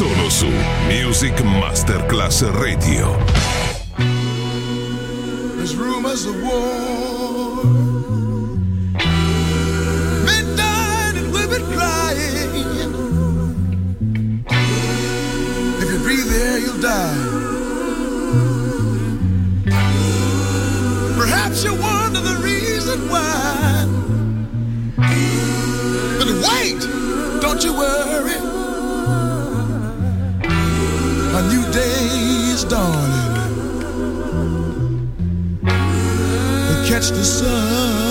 solo su Music Masterclass Radio. There's rumors of war. Midnight and women crying. If you breathe air, you'll die. Perhaps you wonder the reason why. But wait, don't you worry. days, darling, to catch the sun.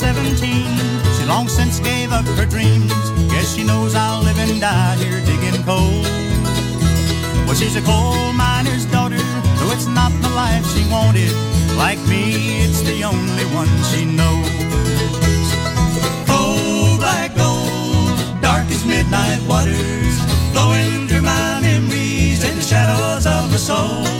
17. She long since gave up her dreams. Guess she knows I'll live and die here digging coal. Well, she's a coal miner's daughter, though it's not the life she wanted. Like me, it's the only one she knows. Coal black gold, dark as midnight waters, flowing through my memories in the shadows of my soul.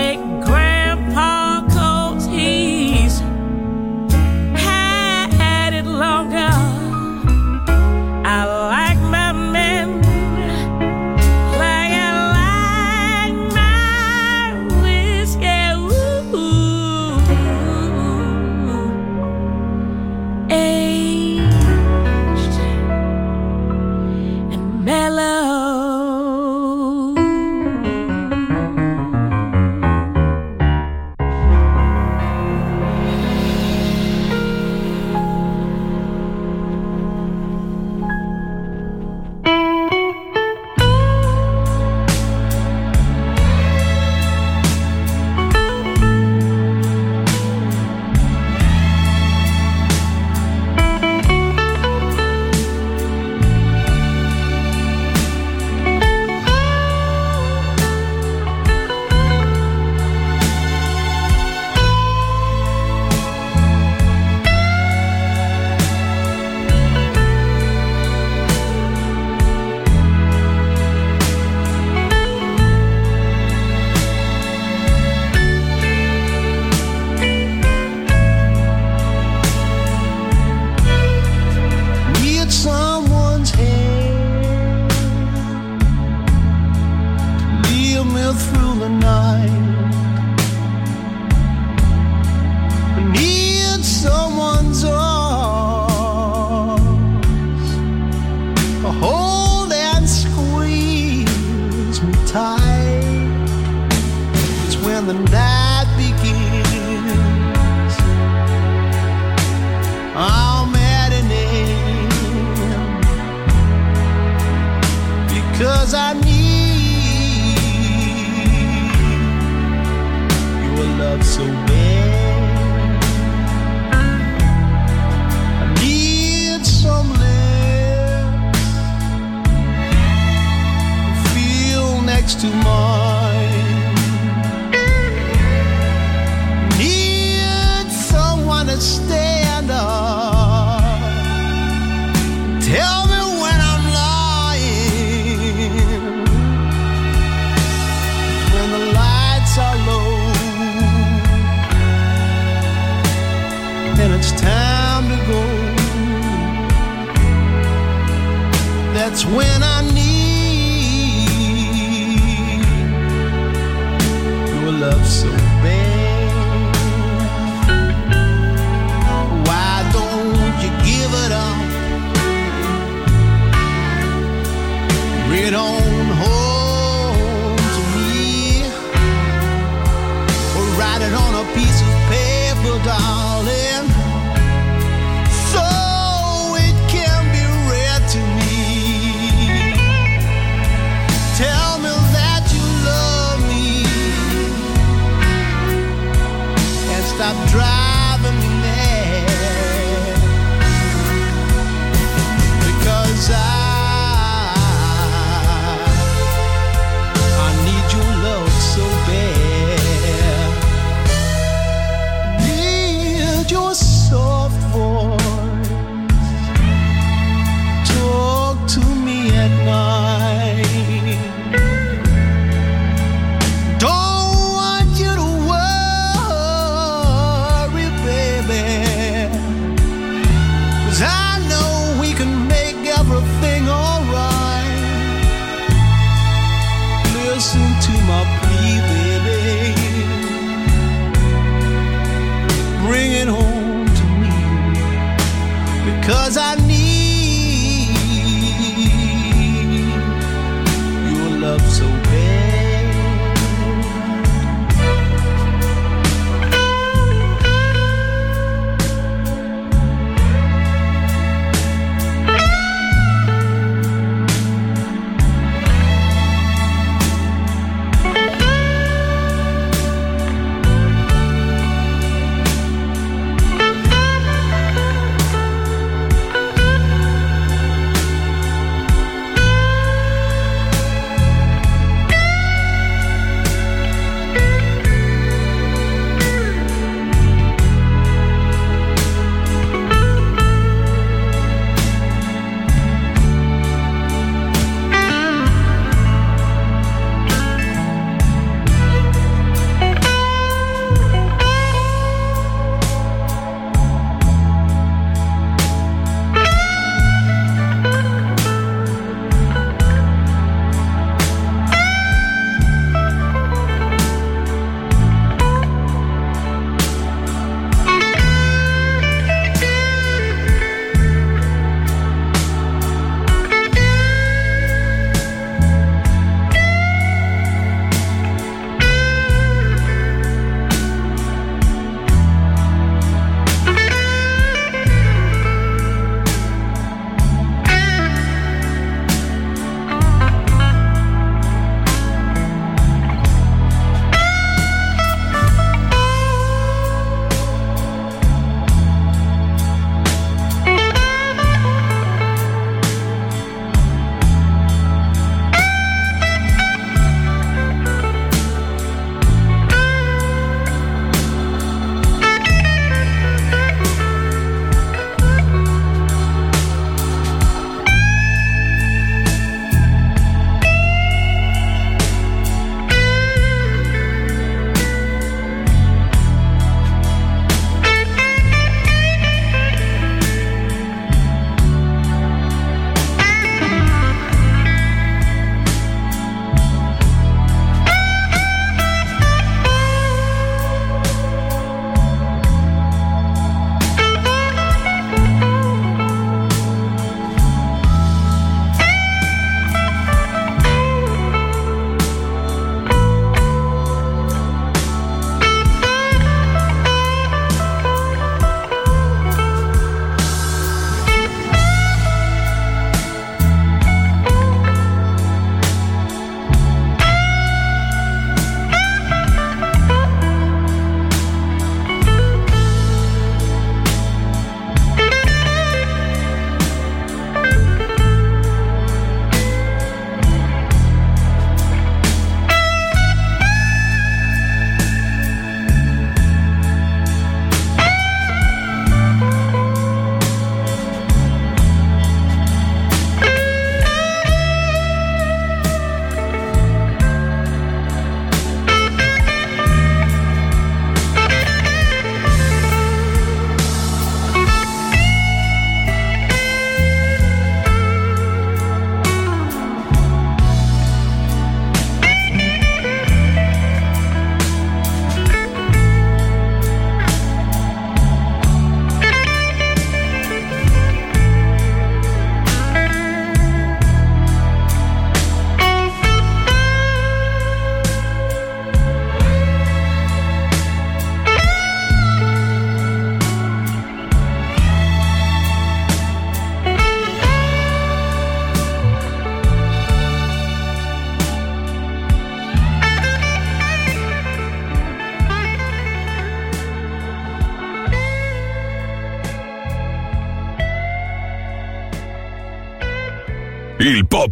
Take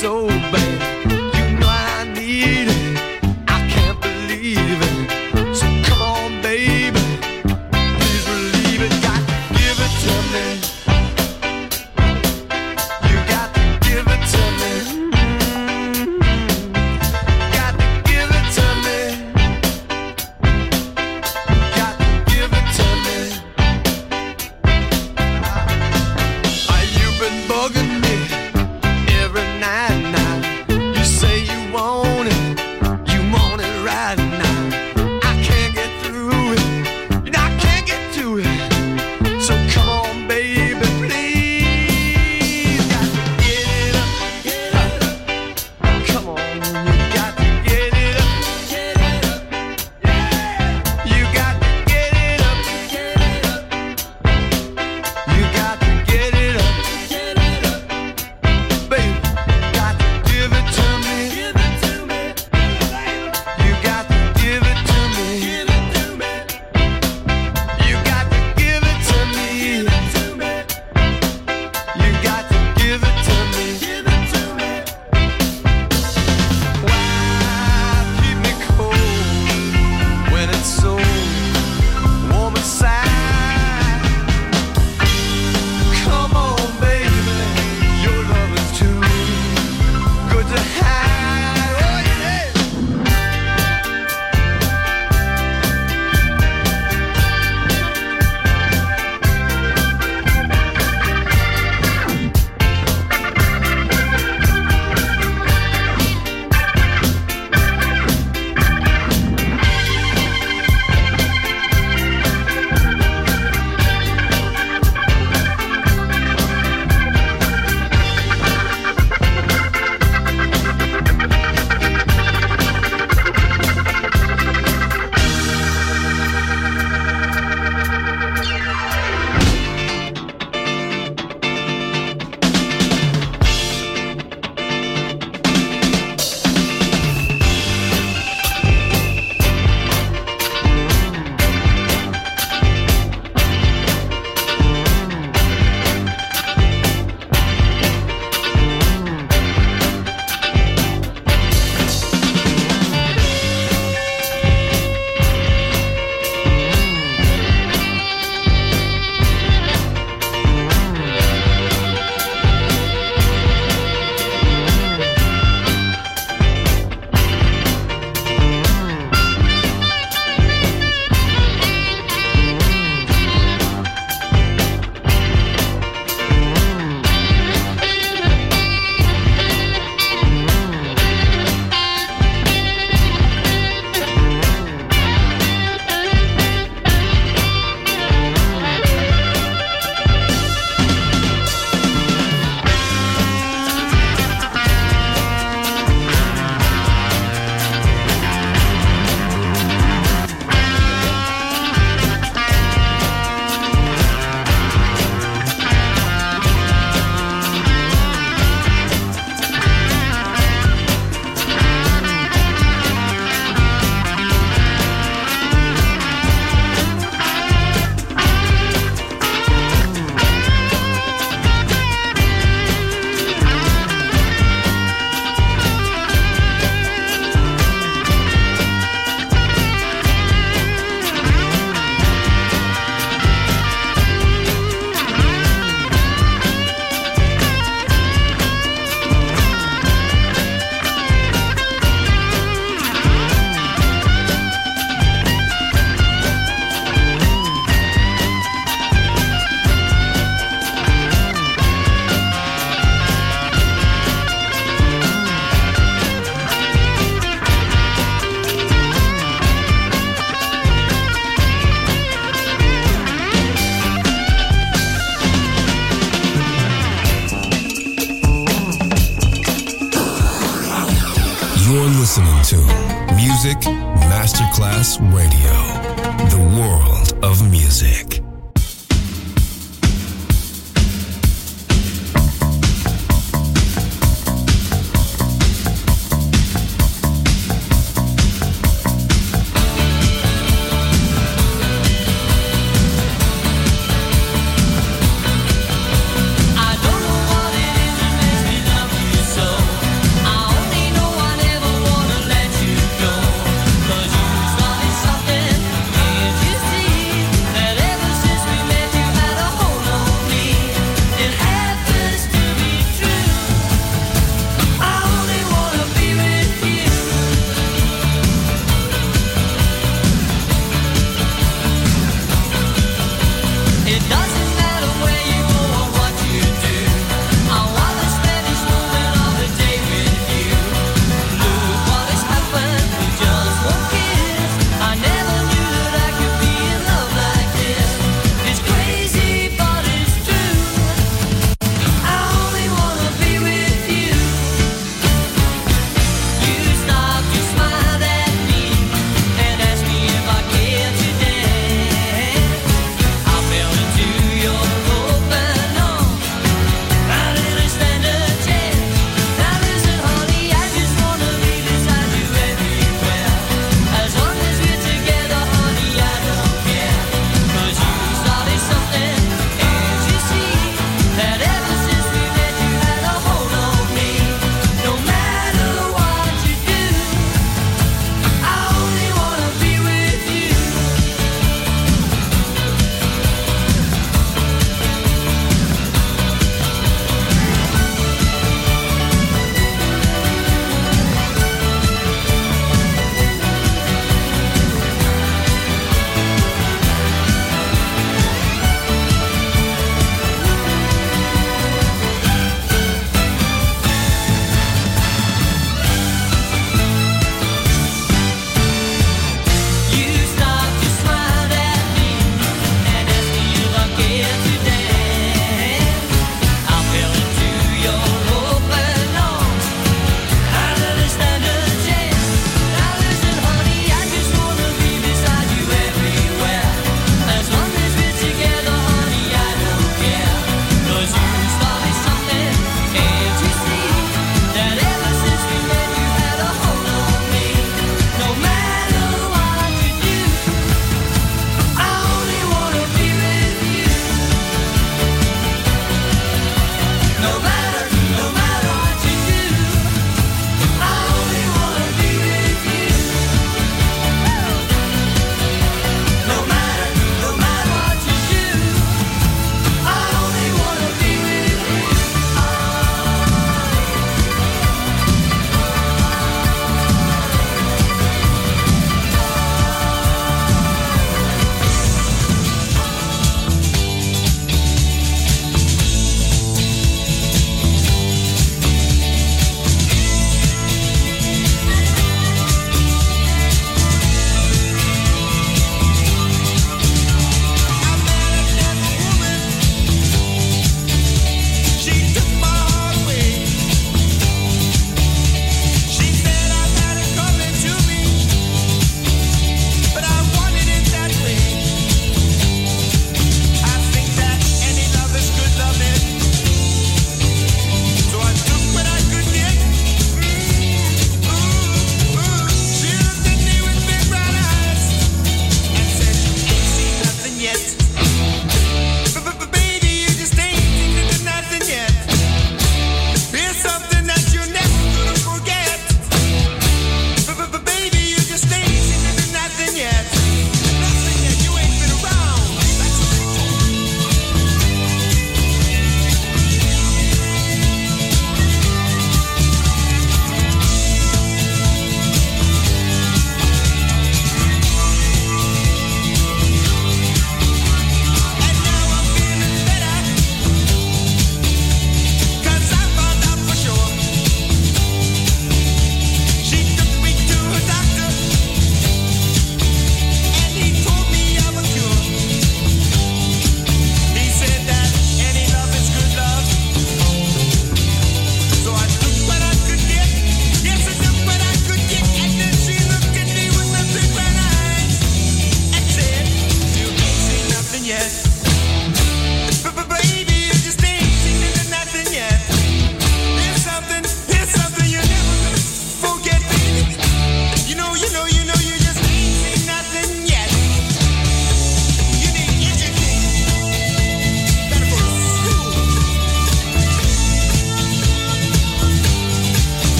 so bad.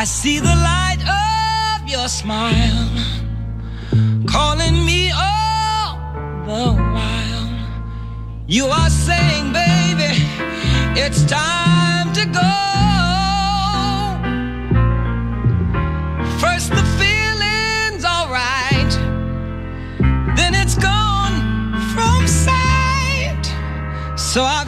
I see the light of your smile calling me all the while. You are saying, baby, it's time to go. First, the feeling's alright, then it's gone from sight. So I've